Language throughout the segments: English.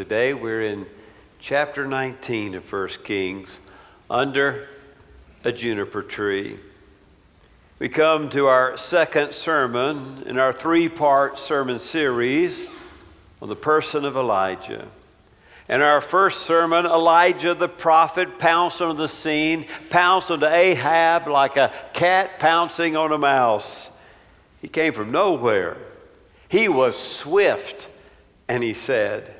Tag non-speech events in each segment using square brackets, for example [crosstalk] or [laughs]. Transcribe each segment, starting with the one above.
Today we're in chapter 19 of 1 Kings under a juniper tree. We come to our second sermon in our three part sermon series on the person of Elijah. In our first sermon, Elijah the prophet pounced on the scene, pounced onto Ahab like a cat pouncing on a mouse. He came from nowhere. He was swift, and he said,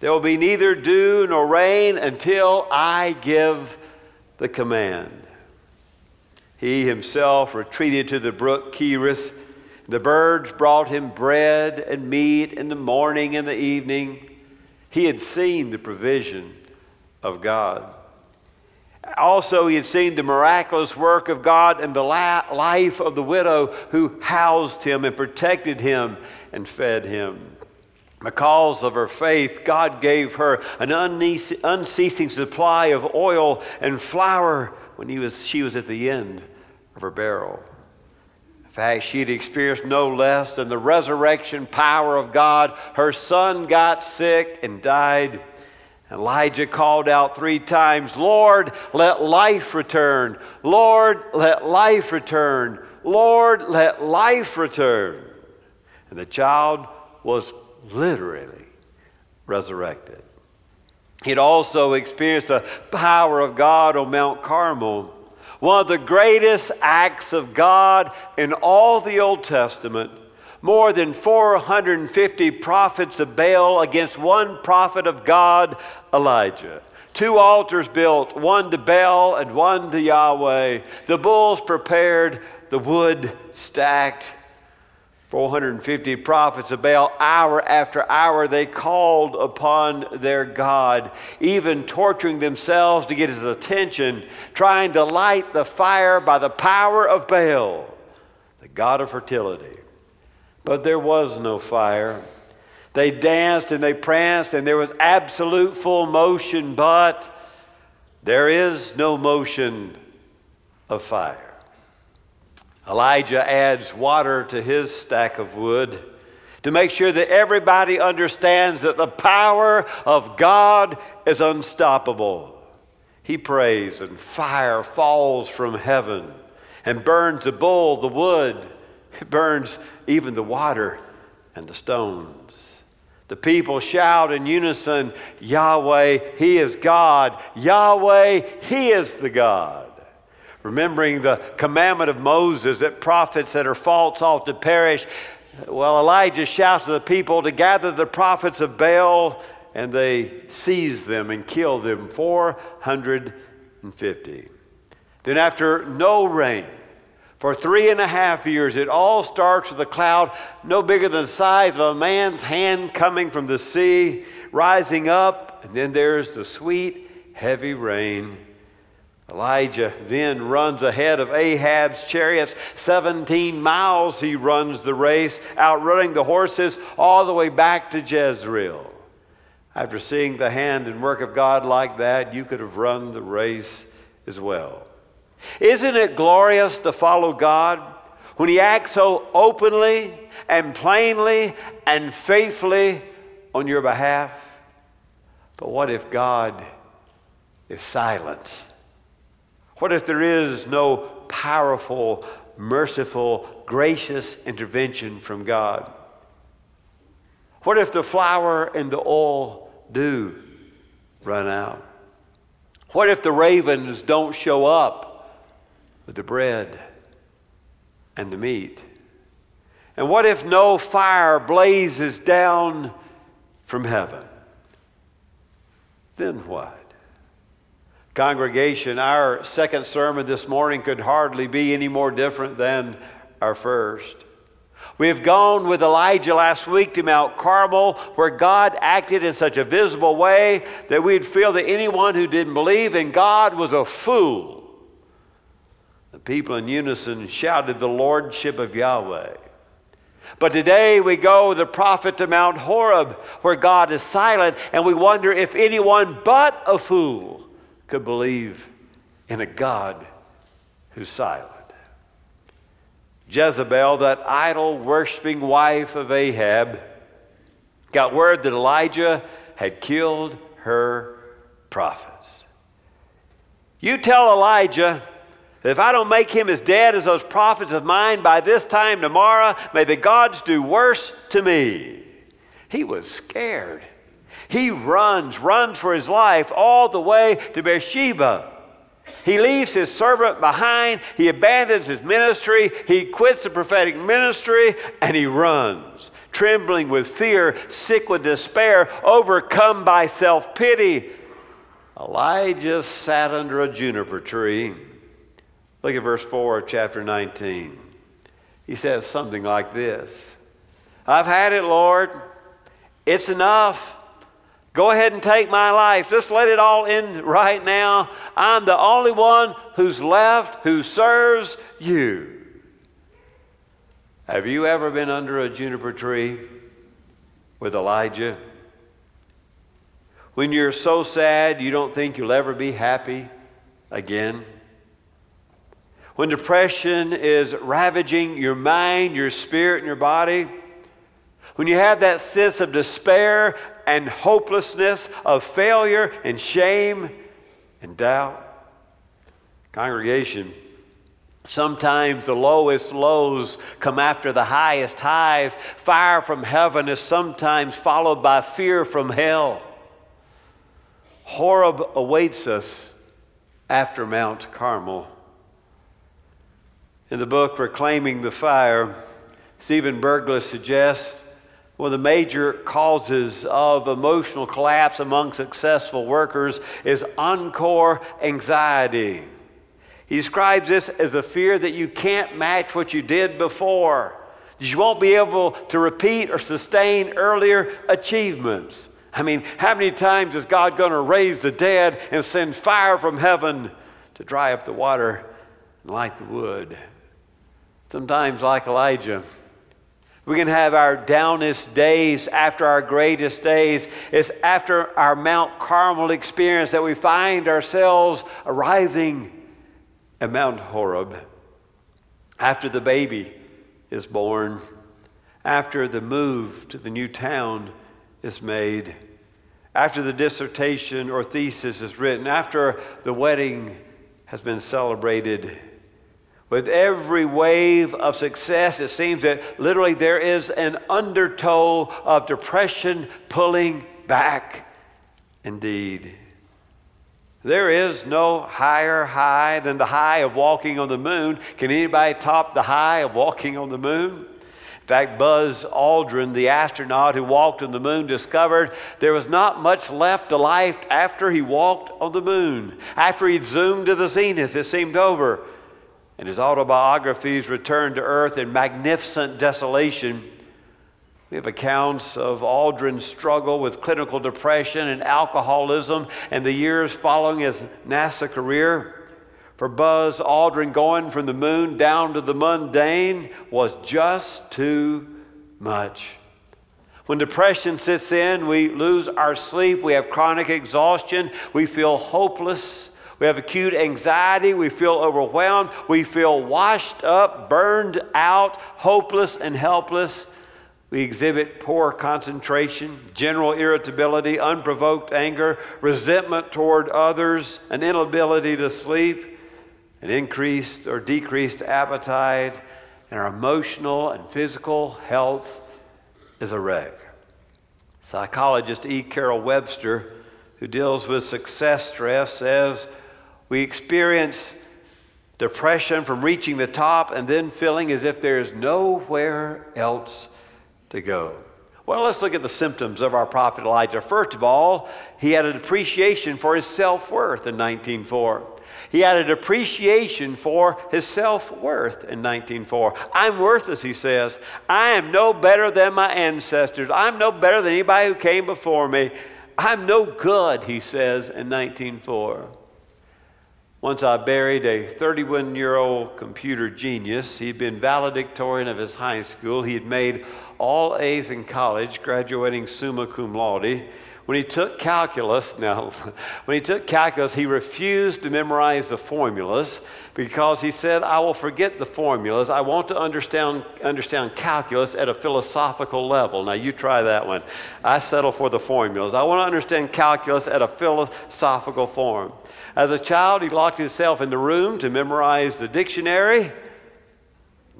There will be neither dew nor rain until I give the command. He himself retreated to the brook Cherith. The birds brought him bread and meat in the morning and the evening. He had seen the provision of God. Also, he had seen the miraculous work of God in the life of the widow who housed him and protected him and fed him. Because of her faith, God gave her an unceasing supply of oil and flour when he was, she was at the end of her barrel. In fact, she'd experienced no less than the resurrection power of God. Her son got sick and died. Elijah called out three times, Lord, let life return. Lord, let life return. Lord, let life return. And the child was literally resurrected. He'd also experienced the power of God on Mount Carmel. One of the greatest acts of God in all the Old Testament. More than 450 prophets of Baal against one prophet of God, Elijah. Two altars built, one to Baal and one to Yahweh. The bulls prepared, the wood stacked. 450 prophets of Baal, hour after hour, they called upon their God, even torturing themselves to get his attention, trying to light the fire by the power of Baal, the God of fertility. But there was no fire. They danced and they pranced, and there was absolute full motion, but there is no motion of fire. Elijah adds water to his stack of wood to make sure that everybody understands that the power of God is unstoppable. He prays, and fire falls from heaven and burns the bull, the wood, it burns even the water and the stones. The people shout in unison, Yahweh, He is God. Yahweh, He is the God remembering the commandment of Moses that prophets that are false ought to perish. Well, Elijah shouts to the people to gather the prophets of Baal, and they seize them and kill them 450. Then, after no rain, for three and a half years, it all starts with a cloud no bigger than the size of a man's hand coming from the sea, rising up, and then there's the sweet, heavy rain Elijah then runs ahead of Ahab's chariots. 17 miles he runs the race, outrunning the horses all the way back to Jezreel. After seeing the hand and work of God like that, you could have run the race as well. Isn't it glorious to follow God when He acts so openly and plainly and faithfully on your behalf? But what if God is silent? What if there is no powerful, merciful, gracious intervention from God? What if the flour and the oil do run out? What if the ravens don't show up with the bread and the meat? And what if no fire blazes down from heaven? Then what? Congregation, our second sermon this morning could hardly be any more different than our first. We have gone with Elijah last week to Mount Carmel, where God acted in such a visible way that we'd feel that anyone who didn't believe in God was a fool. The people in unison shouted the lordship of Yahweh. But today we go with the prophet to Mount Horeb, where God is silent, and we wonder if anyone but a fool could believe in a God who's silent. Jezebel, that idol worshiping wife of Ahab, got word that Elijah had killed her prophets. You tell Elijah, that if I don't make him as dead as those prophets of mine by this time tomorrow, may the gods do worse to me. He was scared. He runs, runs for his life all the way to Beersheba. He leaves his servant behind. He abandons his ministry. He quits the prophetic ministry and he runs, trembling with fear, sick with despair, overcome by self pity. Elijah sat under a juniper tree. Look at verse 4 of chapter 19. He says something like this I've had it, Lord. It's enough. Go ahead and take my life. Just let it all end right now. I'm the only one who's left who serves you. Have you ever been under a juniper tree with Elijah? When you're so sad you don't think you'll ever be happy again? When depression is ravaging your mind, your spirit, and your body? When you have that sense of despair and hopelessness, of failure and shame and doubt. Congregation, sometimes the lowest lows come after the highest highs. Fire from heaven is sometimes followed by fear from hell. Horeb awaits us after Mount Carmel. In the book Reclaiming the Fire, Steven Berglas suggests one of the major causes of emotional collapse among successful workers is encore anxiety. He describes this as a fear that you can't match what you did before, that you won't be able to repeat or sustain earlier achievements. I mean, how many times is God going to raise the dead and send fire from heaven to dry up the water and light the wood? Sometimes, like Elijah, we can have our downest days after our greatest days. It's after our Mount Carmel experience that we find ourselves arriving at Mount Horeb. After the baby is born, after the move to the new town is made, after the dissertation or thesis is written, after the wedding has been celebrated with every wave of success, it seems that literally there is an undertow of depression pulling back. Indeed. There is no higher high than the high of walking on the moon. Can anybody top the high of walking on the moon? In fact, Buzz Aldrin, the astronaut who walked on the moon, discovered there was not much left to life after he walked on the moon. After he'd zoomed to the zenith, it seemed over. In his autobiographies, Return to Earth in Magnificent Desolation, we have accounts of Aldrin's struggle with clinical depression and alcoholism and the years following his NASA career. For Buzz Aldrin, going from the moon down to the mundane was just too much. When depression sits in, we lose our sleep, we have chronic exhaustion, we feel hopeless we have acute anxiety. We feel overwhelmed. We feel washed up, burned out, hopeless, and helpless. We exhibit poor concentration, general irritability, unprovoked anger, resentment toward others, an inability to sleep, an increased or decreased appetite, and our emotional and physical health is a wreck. Psychologist E. Carol Webster, who deals with success stress, says we experience depression from reaching the top and then feeling as if there's nowhere else to go. Well, let's look at the symptoms of our prophet Elijah. First of all, he had an appreciation for his self worth in 1904. He had an appreciation for his self worth in 1904. I'm worthless, he says. I am no better than my ancestors. I'm no better than anybody who came before me. I'm no good, he says in 1904. Once I buried a 31 year old computer genius. He'd been valedictorian of his high school. He had made all A's in college, graduating summa cum laude. When he took calculus, [laughs] now, when he took calculus, he refused to memorize the formulas because he said, I will forget the formulas. I want to understand, understand calculus at a philosophical level. Now, you try that one. I settle for the formulas. I want to understand calculus at a philosophical form. As a child, he locked himself in the room to memorize the dictionary,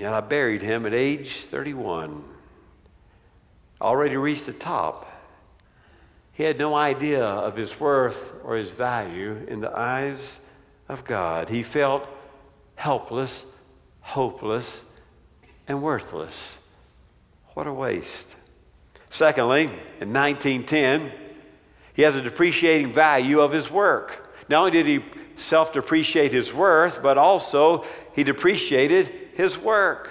yet I buried him at age 31. Already reached the top. He had no idea of his worth or his value in the eyes of God. He felt helpless, hopeless, and worthless. What a waste. Secondly, in 1910, he has a depreciating value of his work. Not only did he self depreciate his worth, but also he depreciated his work.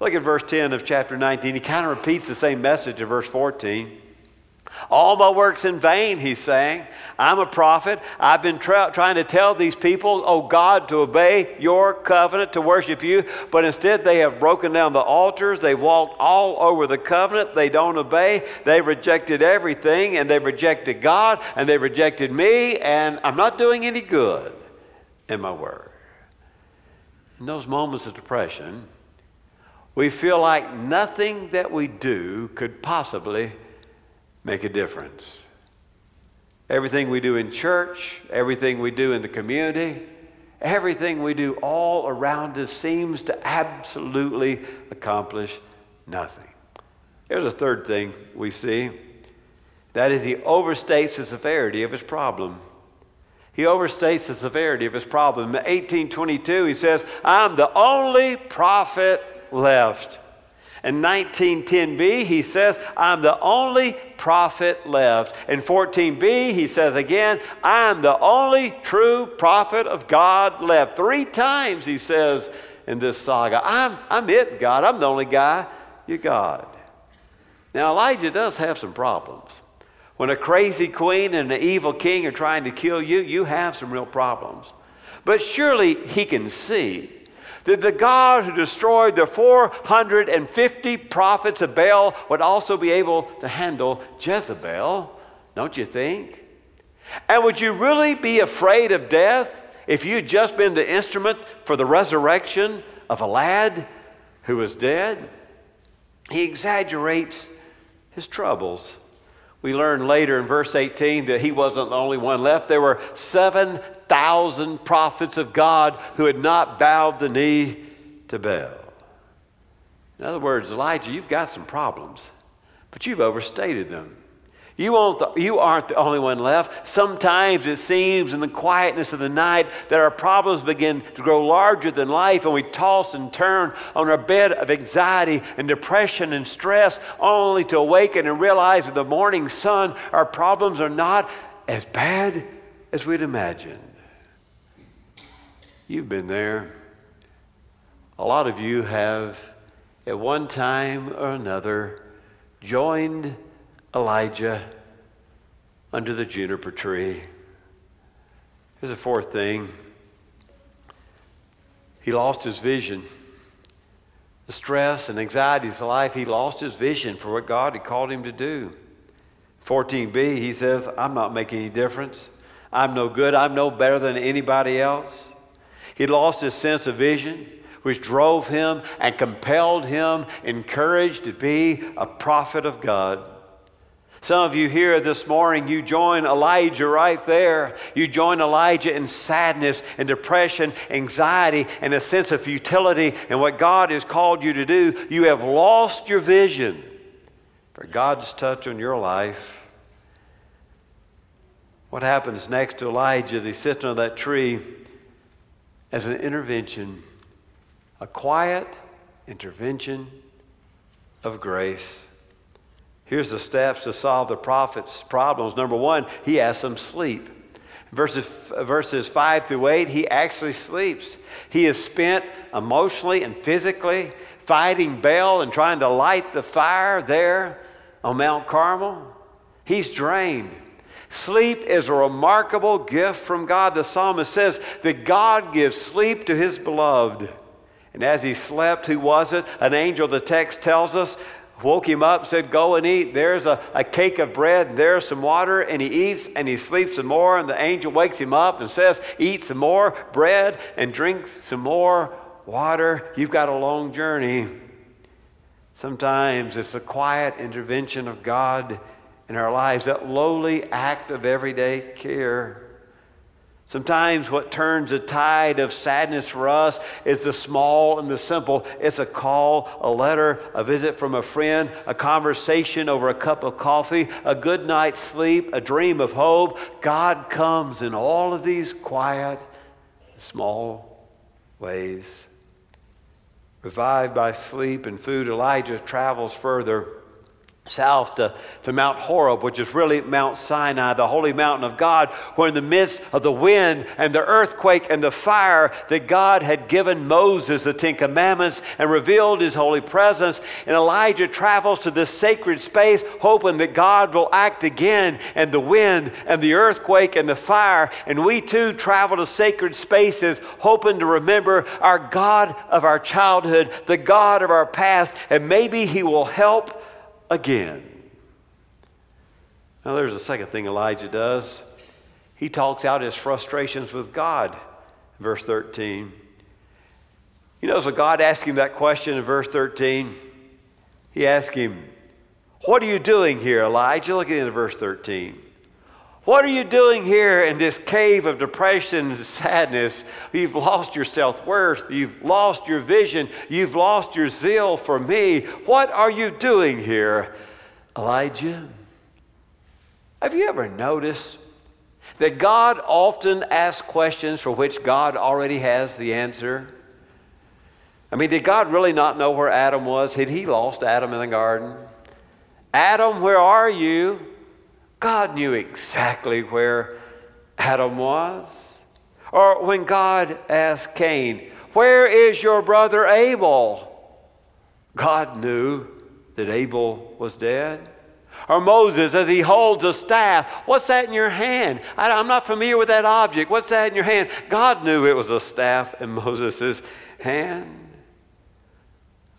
Look at verse 10 of chapter 19. He kind of repeats the same message in verse 14. All my work's in vain, he's saying. I'm a prophet. I've been tra- trying to tell these people, oh God, to obey your covenant, to worship you, but instead they have broken down the altars. They've walked all over the covenant. They don't obey. They've rejected everything, and they've rejected God, and they've rejected me, and I'm not doing any good in my work. In those moments of depression, we feel like nothing that we do could possibly make a difference. Everything we do in church, everything we do in the community, everything we do all around us seems to absolutely accomplish nothing. Here's a third thing we see that is, he overstates the severity of his problem. He overstates the severity of his problem. In 1822, he says, I'm the only prophet left. In 1910b, he says, I'm the only prophet left. In 14b, he says again, I'm the only true prophet of God left. Three times he says in this saga, I'm, I'm it, God. I'm the only guy You're God. Now, Elijah does have some problems. When a crazy queen and an evil king are trying to kill you, you have some real problems. But surely he can see that the God who destroyed the 450 prophets of Baal would also be able to handle Jezebel, don't you think? And would you really be afraid of death if you'd just been the instrument for the resurrection of a lad who was dead? He exaggerates his troubles. We learn later in verse 18 that he wasn't the only one left. There were 7,000 prophets of God who had not bowed the knee to Baal. In other words, Elijah, you've got some problems, but you've overstated them. You aren't, the, you aren't the only one left. Sometimes it seems in the quietness of the night that our problems begin to grow larger than life, and we toss and turn on our bed of anxiety and depression and stress, only to awaken and realize in the morning sun our problems are not as bad as we'd imagined. You've been there. A lot of you have, at one time or another, joined Elijah under the juniper tree. Here's a fourth thing he lost his vision. The stress and anxieties of life, he lost his vision for what God had called him to do. 14b, he says, I'm not making any difference. I'm no good. I'm no better than anybody else. He lost his sense of vision, which drove him and compelled him, encouraged to be a prophet of God. Some of you here this morning, you join Elijah right there. You join Elijah in sadness and depression, anxiety, and a sense of futility and what God has called you to do. You have lost your vision for God's touch on your life. What happens next to Elijah as he sits under that tree as an intervention, a quiet intervention of grace. Here's the steps to solve the prophet's problems. Number one, he has some sleep. Verses, verses 5 through 8, he actually sleeps. He is spent emotionally and physically fighting Baal and trying to light the fire there on Mount Carmel. He's drained. Sleep is a remarkable gift from God. The psalmist says that God gives sleep to his beloved. And as he slept, who was it? An angel, the text tells us, woke him up, said, Go and eat. There's a, a cake of bread, there's some water. And he eats and he sleeps some more. And the angel wakes him up and says, Eat some more bread and drink some more water. You've got a long journey. Sometimes it's a quiet intervention of God in our lives, that lowly act of everyday care. Sometimes what turns a tide of sadness for us is the small and the simple. It's a call, a letter, a visit from a friend, a conversation over a cup of coffee, a good night's sleep, a dream of hope. God comes in all of these quiet, small ways. Revived by sleep and food, Elijah travels further south to, to Mount Horeb, which is really Mount Sinai, the holy mountain of God, where in the midst of the wind and the earthquake and the fire that God had given Moses the Ten Commandments and revealed his holy presence. And Elijah travels to this sacred space, hoping that God will act again, and the wind and the earthquake and the fire. And we too travel to sacred spaces, hoping to remember our God of our childhood, the God of our past, and maybe he will help again. Now, there's a second thing Elijah does. He talks out his frustrations with God, verse 13. You know, so God asked him that question in verse 13. He asked him, What are you doing here, Elijah? Look at verse 13. What are you doing here in this cave of depression and sadness? You've lost your self worth. You've lost your vision. You've lost your zeal for me. What are you doing here, Elijah? Have you ever noticed that God often asks questions for which God already has the answer? I mean, did God really not know where Adam was? Had he lost Adam in the garden? Adam, where are you? God knew exactly where Adam was. Or when God asked Cain, Where is your brother Abel? God knew that Abel was dead. Or Moses, as he holds a staff, what's that in your hand? I, am not familiar with that object. What's that in your hand? God knew it was a staff in Moses' hand.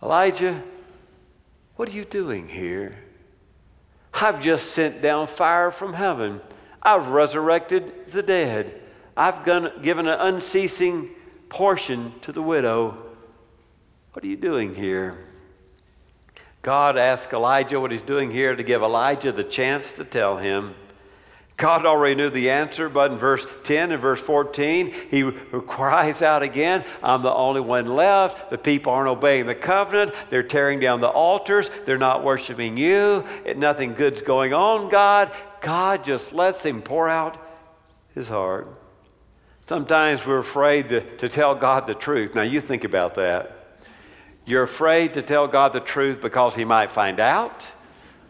Elijah, what are you doing here? I've just sent down fire from heaven. I've resurrected the dead. I've given an unceasing portion to the widow. What are you doing here? God asked Elijah what he's doing here to give Elijah the chance to tell him. God already knew the answer, but in verse 10 and verse 14, he cries out again, I'm the only one left. The people aren't obeying the covenant. They're tearing down the altars. They're not worshiping you. Nothing good's going on, God. God just lets him pour out his heart. Sometimes we're afraid to, to tell God the truth. Now, you think about that. You're afraid to tell God the truth because he might find out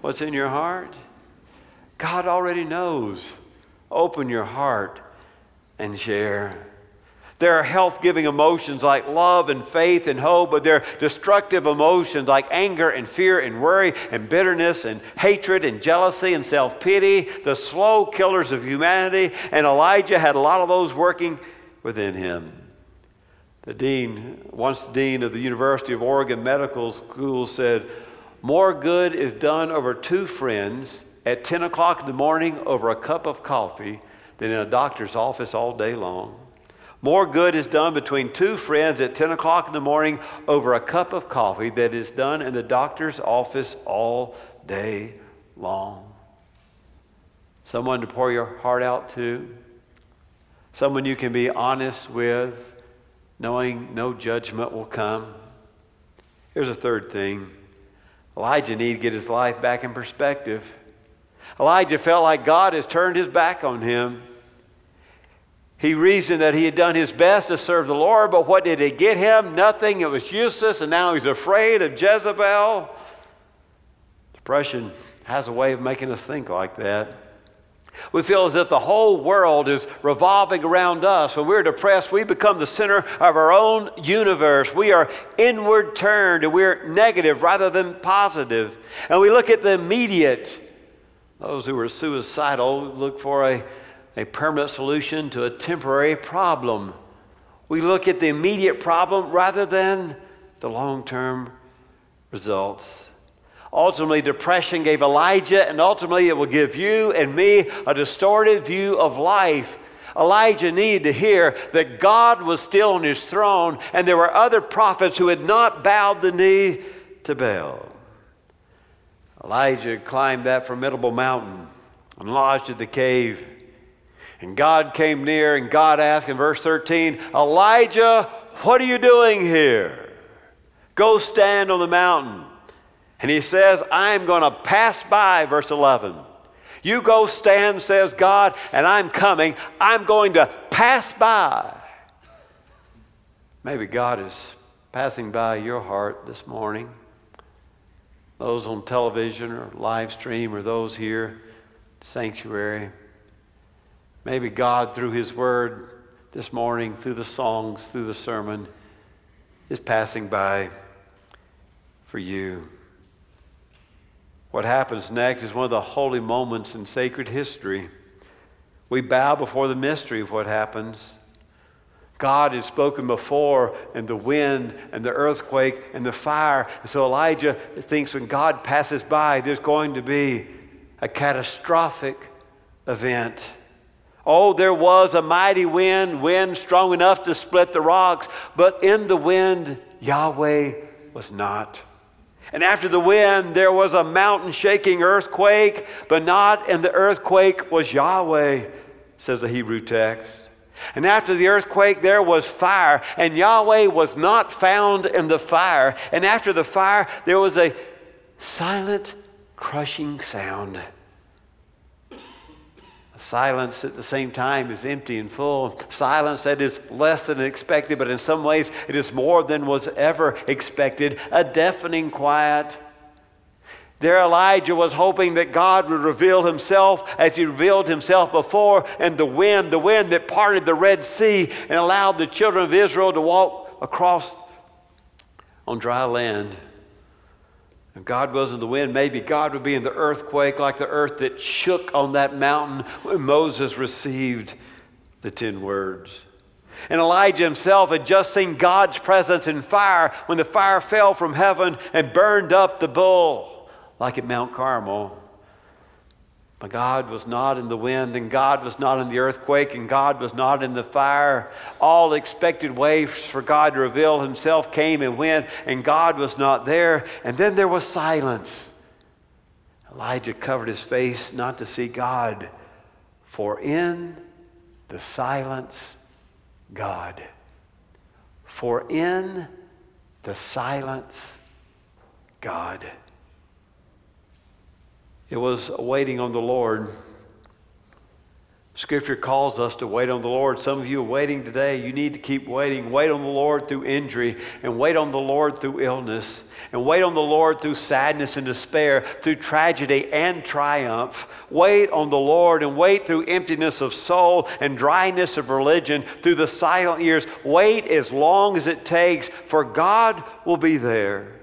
what's in your heart. God already knows. Open your heart and share. There are health giving emotions like love and faith and hope, but there are destructive emotions like anger and fear and worry and bitterness and hatred and jealousy and self pity, the slow killers of humanity. And Elijah had a lot of those working within him. The dean, once dean of the University of Oregon Medical School, said, More good is done over two friends at 10 o'clock in the morning over a cup of coffee than in a doctor's office all day long. More good is done between two friends at 10 o'clock in the morning over a cup of coffee than is done in the doctor's office all day long. Someone to pour your heart out to, someone you can be honest with, knowing no judgment will come. Here's a third thing Elijah needed to get his life back in perspective. Elijah felt like God has turned his back on him. He reasoned that he had done his best to serve the Lord, but what did it get him? Nothing. It was useless, and now he's afraid of Jezebel. Depression has a way of making us think like that. We feel as if the whole world is revolving around us. When we're depressed, we become the center of our own universe. We are inward turned and we're negative rather than positive. And we look at the immediate those who are suicidal look for a, a permanent solution to a temporary problem. We look at the immediate problem rather than the long term results. Ultimately, depression gave Elijah, and ultimately, it will give you and me a distorted view of life. Elijah needed to hear that God was still on his throne, and there were other prophets who had not bowed the knee to Baal. Elijah climbed that formidable mountain and lodged at the cave. And God came near, and God asked in verse 13, Elijah, what are you doing here? Go stand on the mountain. And he says, I'm going to pass by, verse 11. You go stand, says God, and I'm coming. I'm going to pass by. Maybe God is passing by your heart this morning. Those on television or live stream or those here, sanctuary. Maybe God, through His Word this morning, through the songs, through the sermon, is passing by for you. What happens next is one of the holy moments in sacred history. We bow before the mystery of what happens. God had spoken before, and the wind, and the earthquake, and the fire. And so Elijah thinks when God passes by, there's going to be a catastrophic event. Oh, there was a mighty wind, wind strong enough to split the rocks, but in the wind, Yahweh was not. And after the wind, there was a mountain shaking earthquake, but not in the earthquake was Yahweh, says the Hebrew text. And after the earthquake, there was fire, and Yahweh was not found in the fire. And after the fire, there was a silent, crushing sound. Silence at the same time is empty and full. Silence that is less than expected, but in some ways it is more than was ever expected. A deafening quiet. There, Elijah was hoping that God would reveal himself as he revealed himself before, and the wind, the wind that parted the Red Sea and allowed the children of Israel to walk across on dry land. If God was in the wind, maybe God would be in the earthquake like the earth that shook on that mountain when Moses received the ten words. And Elijah himself had just seen God's presence in fire when the fire fell from heaven and burned up the bull, like at Mount Carmel. But God was not in the wind, and God was not in the earthquake, and God was not in the fire. All expected ways for God to reveal Himself came and went, and God was not there. And then there was silence. Elijah covered his face not to see God, for in the silence, God. For in the silence, God. It was waiting on the Lord. Scripture calls us to wait on the Lord. Some of you are waiting today. You need to keep waiting. Wait on the Lord through injury, and wait on the Lord through illness, and wait on the Lord through sadness and despair, through tragedy and triumph. Wait on the Lord and wait through emptiness of soul and dryness of religion, through the silent years. Wait as long as it takes, for God will be there.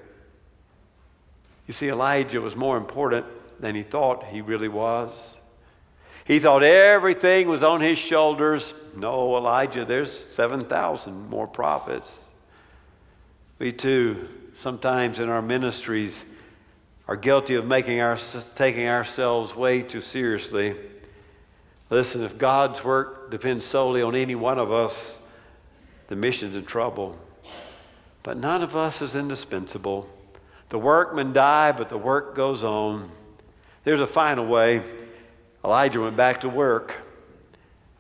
You see, Elijah was more important than he thought he really was. He thought everything was on his shoulders. No, Elijah, there's 7,000 more prophets. We too, sometimes in our ministries, are guilty of making our, taking ourselves way too seriously. Listen, if God's work depends solely on any one of us, the mission's in trouble. But none of us is indispensable. The workmen die, but the work goes on. There's a final way. Elijah went back to work.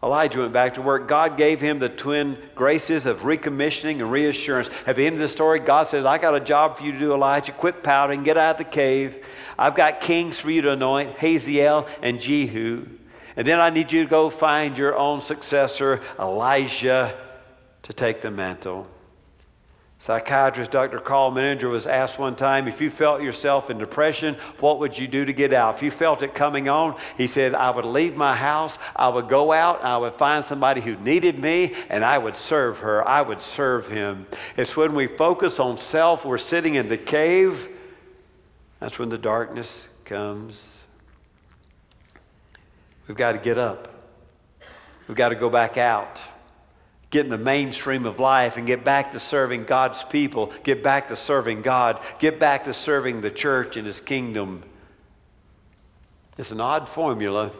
Elijah went back to work. God gave him the twin graces of recommissioning and reassurance. At the end of the story, God says, I got a job for you to do, Elijah. Quit pouting, get out of the cave. I've got kings for you to anoint, Hazael and Jehu. And then I need you to go find your own successor, Elijah, to take the mantle. Psychiatrist Dr. Karl Menninger was asked one time if you felt yourself in depression, what would you do to get out? If you felt it coming on, he said, I would leave my house, I would go out, I would find somebody who needed me, and I would serve her. I would serve him. It's when we focus on self, we're sitting in the cave, that's when the darkness comes. We've got to get up, we've got to go back out. Get in the mainstream of life and get back to serving God's people, get back to serving God, get back to serving the church and His kingdom. It's an odd formula,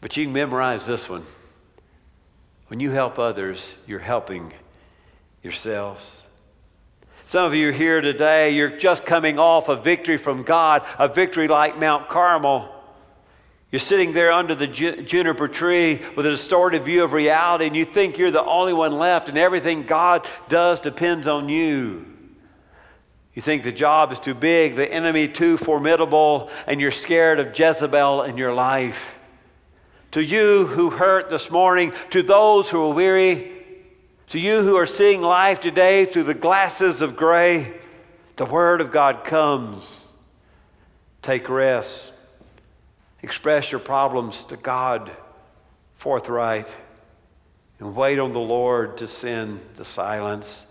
but you can memorize this one. When you help others, you're helping yourselves. Some of you here today, you're just coming off a victory from God, a victory like Mount Carmel. You're sitting there under the juniper tree with a distorted view of reality, and you think you're the only one left, and everything God does depends on you. You think the job is too big, the enemy too formidable, and you're scared of Jezebel in your life. To you who hurt this morning, to those who are weary, to you who are seeing life today through the glasses of gray, the Word of God comes. Take rest. Express your problems to God forthright and wait on the Lord to send the silence,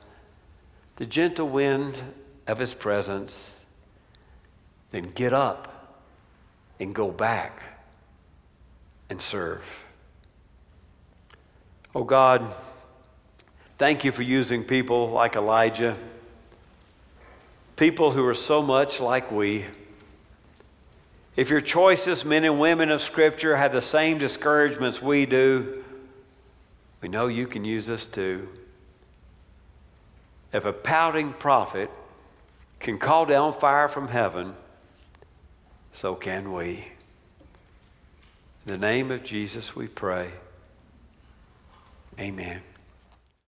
the gentle wind of His presence. Then get up and go back and serve. Oh God, thank you for using people like Elijah, people who are so much like we. If your choicest men and women of Scripture have the same discouragements we do, we know you can use us too. If a pouting prophet can call down fire from heaven, so can we. In the name of Jesus we pray. Amen.